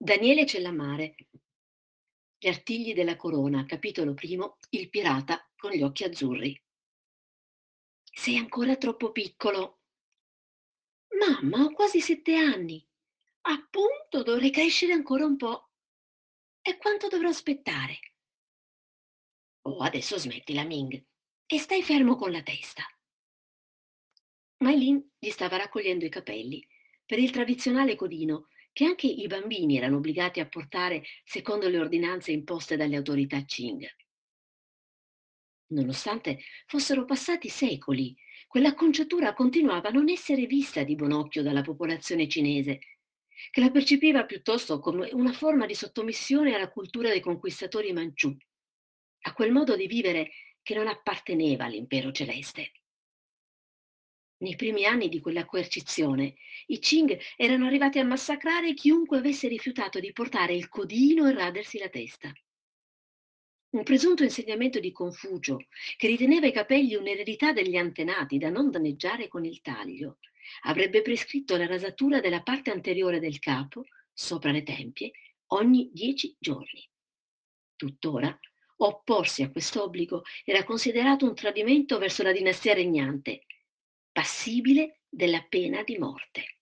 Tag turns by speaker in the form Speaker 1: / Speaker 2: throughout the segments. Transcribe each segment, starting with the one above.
Speaker 1: Daniele Cellamare. Gli artigli della corona, capitolo primo, il pirata con gli occhi azzurri. Sei ancora troppo piccolo. Mamma, ho quasi sette anni. Appunto, dovrei crescere ancora un po'. E quanto dovrò aspettare? Oh, adesso smettila, Ming, e stai fermo con la testa. Mailin gli stava raccogliendo i capelli per il tradizionale codino che anche i bambini erano obbligati a portare secondo le ordinanze imposte dalle autorità Qing. Nonostante fossero passati secoli, quell'acconciatura continuava a non essere vista di buon occhio dalla popolazione cinese, che la percepiva piuttosto come una forma di sottomissione alla cultura dei conquistatori manciù, a quel modo di vivere che non apparteneva all'impero celeste. Nei primi anni di quella coercizione, i Qing erano arrivati a massacrare chiunque avesse rifiutato di portare il codino e radersi la testa. Un presunto insegnamento di Confucio, che riteneva i capelli un'eredità degli antenati da non danneggiare con il taglio, avrebbe prescritto la rasatura della parte anteriore del capo, sopra le tempie, ogni dieci giorni. Tuttora, opporsi a quest'obbligo era considerato un tradimento verso la dinastia regnante passibile della pena di morte.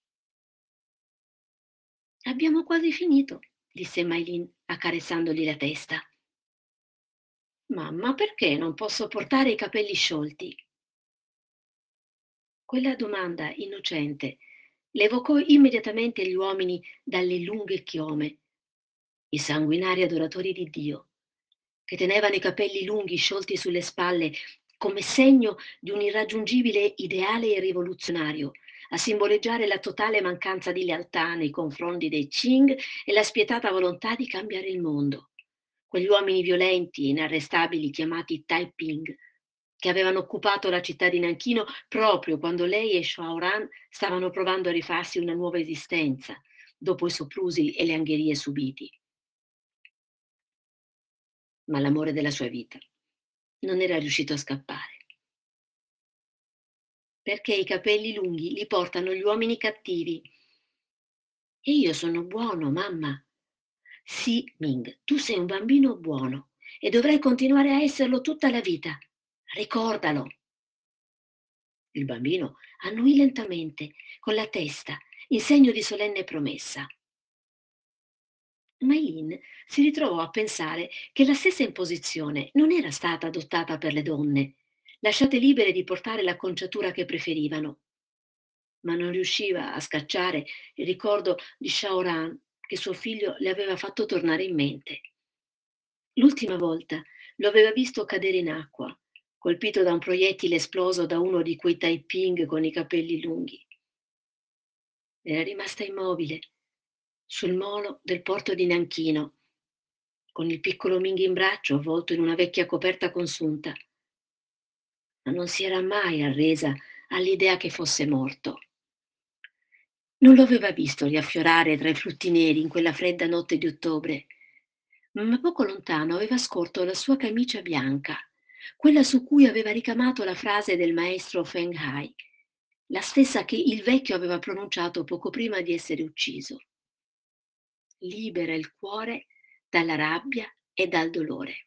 Speaker 1: Abbiamo quasi finito, disse Mailin accarezzandogli la testa. Mamma, perché non posso portare i capelli sciolti? Quella domanda innocente le evocò immediatamente gli uomini dalle lunghe chiome, i sanguinari adoratori di Dio, che tenevano i capelli lunghi sciolti sulle spalle come segno di un irraggiungibile ideale rivoluzionario, a simboleggiare la totale mancanza di lealtà nei confronti dei Qing e la spietata volontà di cambiare il mondo. Quegli uomini violenti e inarrestabili chiamati Taiping, che avevano occupato la città di Nanchino proprio quando lei e Shaoran stavano provando a rifarsi una nuova esistenza, dopo i soprusi e le angherie subiti. Ma l'amore della sua vita non era riuscito a scappare. Perché i capelli lunghi li portano gli uomini cattivi. E io sono buono, mamma. Sì, Ming, tu sei un bambino buono e dovrai continuare a esserlo tutta la vita. Ricordalo. Il bambino annuì lentamente, con la testa, in segno di solenne promessa. Maylin si ritrovò a pensare che la stessa imposizione non era stata adottata per le donne, lasciate libere di portare l'acconciatura che preferivano. Ma non riusciva a scacciare il ricordo di Shaoran che suo figlio le aveva fatto tornare in mente. L'ultima volta lo aveva visto cadere in acqua, colpito da un proiettile esploso da uno di quei Taiping con i capelli lunghi. Era rimasta immobile, sul molo del porto di Nanchino, con il piccolo Ming in braccio avvolto in una vecchia coperta consunta. Ma non si era mai arresa all'idea che fosse morto. Non lo aveva visto riaffiorare tra i frutti neri in quella fredda notte di ottobre, ma poco lontano aveva scorto la sua camicia bianca, quella su cui aveva ricamato la frase del maestro Feng Hai, la stessa che il vecchio aveva pronunciato poco prima di essere ucciso libera il cuore dalla rabbia e dal dolore.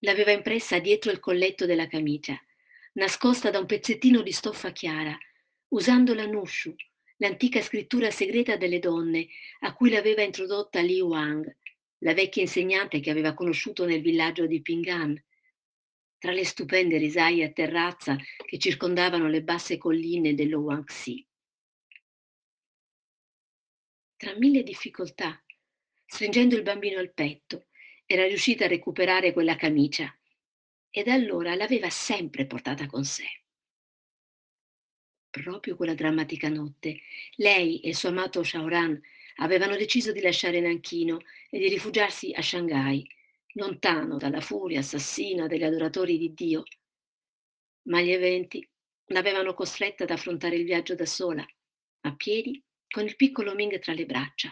Speaker 1: L'aveva impressa dietro il colletto della camicia, nascosta da un pezzettino di stoffa chiara, usando la Nushu, l'antica scrittura segreta delle donne a cui l'aveva introdotta Li Wang, la vecchia insegnante che aveva conosciuto nel villaggio di Ping'an, tra le stupende risaie a terrazza che circondavano le basse colline dello Huangxi tra mille difficoltà, stringendo il bambino al petto, era riuscita a recuperare quella camicia e da allora l'aveva sempre portata con sé. Proprio quella drammatica notte, lei e il suo amato Shaoran avevano deciso di lasciare Nanchino e di rifugiarsi a Shanghai, lontano dalla furia assassina degli adoratori di Dio. Ma gli eventi l'avevano costretta ad affrontare il viaggio da sola, a piedi con il piccolo Ming tra le braccia.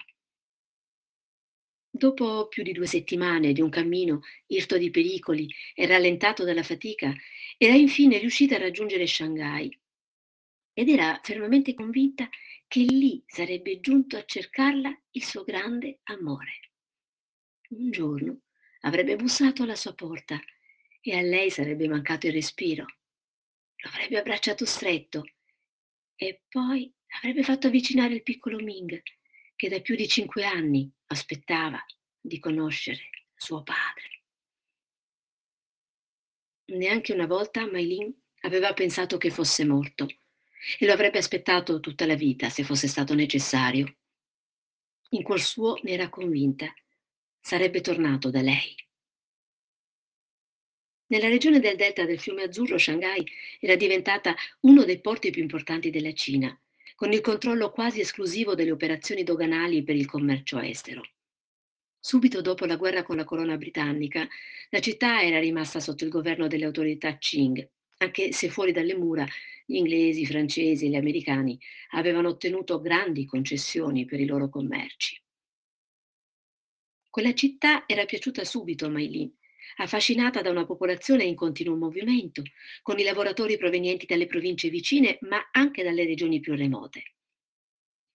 Speaker 1: Dopo più di due settimane di un cammino irto di pericoli e rallentato dalla fatica, era infine riuscita a raggiungere Shanghai. ed era fermamente convinta che lì sarebbe giunto a cercarla il suo grande amore. Un giorno avrebbe bussato alla sua porta e a lei sarebbe mancato il respiro. Lo avrebbe abbracciato stretto e poi avrebbe fatto avvicinare il piccolo Ming, che da più di cinque anni aspettava di conoscere suo padre. Neanche una volta Mailin aveva pensato che fosse morto e lo avrebbe aspettato tutta la vita se fosse stato necessario. In cuor suo ne era convinta. Sarebbe tornato da lei. Nella regione del delta del fiume Azzurro, Shanghai era diventata uno dei porti più importanti della Cina, con il controllo quasi esclusivo delle operazioni doganali per il commercio estero. Subito dopo la guerra con la corona britannica, la città era rimasta sotto il governo delle autorità Qing, anche se fuori dalle mura gli inglesi, i francesi e gli americani avevano ottenuto grandi concessioni per i loro commerci. Quella città era piaciuta subito a Mailin, affascinata da una popolazione in continuo movimento, con i lavoratori provenienti dalle province vicine, ma anche dalle regioni più remote.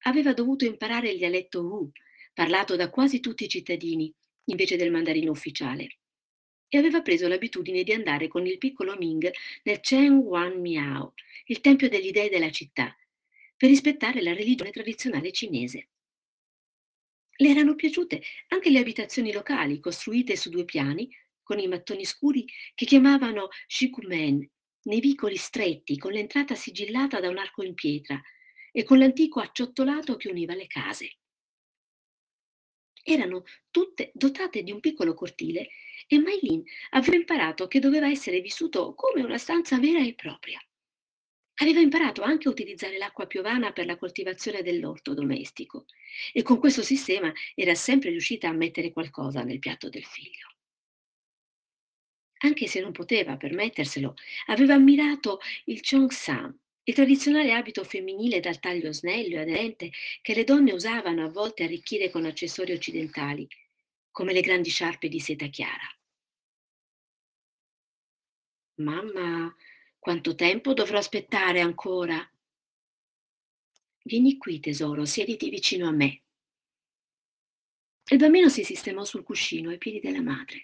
Speaker 1: Aveva dovuto imparare il dialetto Wu, parlato da quasi tutti i cittadini, invece del mandarino ufficiale e aveva preso l'abitudine di andare con il piccolo Ming nel Chen Wan Miao, il tempio degli dei della città, per rispettare la religione tradizionale cinese. Le erano piaciute anche le abitazioni locali, costruite su due piani, con i mattoni scuri che chiamavano shikumen, nei vicoli stretti, con l'entrata sigillata da un arco in pietra e con l'antico acciottolato che univa le case. Erano tutte dotate di un piccolo cortile e Mailin aveva imparato che doveva essere vissuto come una stanza vera e propria. Aveva imparato anche a utilizzare l'acqua piovana per la coltivazione dell'orto domestico e con questo sistema era sempre riuscita a mettere qualcosa nel piatto del figlio. Anche se non poteva permetterselo, aveva ammirato il Cheongsam, il tradizionale abito femminile dal taglio snello e aderente che le donne usavano a volte arricchire con accessori occidentali, come le grandi sciarpe di seta chiara. Mamma, quanto tempo dovrò aspettare ancora? Vieni qui, tesoro, siediti vicino a me. Il bambino si sistemò sul cuscino ai piedi della madre.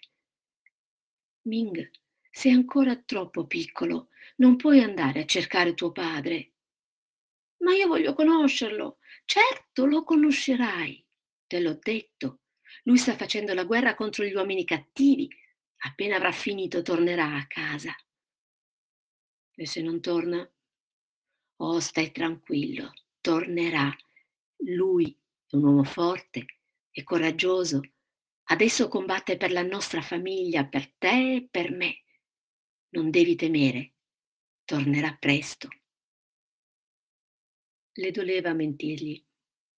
Speaker 1: Ming, sei ancora troppo piccolo, non puoi andare a cercare tuo padre. Ma io voglio conoscerlo. Certo, lo conoscerai. Te l'ho detto. Lui sta facendo la guerra contro gli uomini cattivi. Appena avrà finito tornerà a casa. E se non torna? Oh, stai tranquillo, tornerà. Lui è un uomo forte e coraggioso. Adesso combatte per la nostra famiglia, per te e per me. Non devi temere, tornerà presto. Le doleva mentirgli,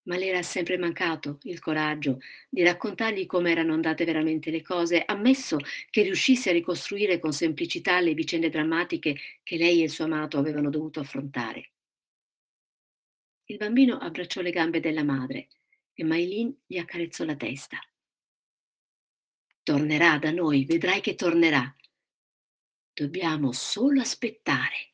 Speaker 1: ma le era sempre mancato il coraggio di raccontargli come erano andate veramente le cose, ammesso che riuscisse a ricostruire con semplicità le vicende drammatiche che lei e il suo amato avevano dovuto affrontare. Il bambino abbracciò le gambe della madre e Mailin gli accarezzò la testa. Tornerà da noi, vedrai che tornerà. Dobbiamo solo aspettare.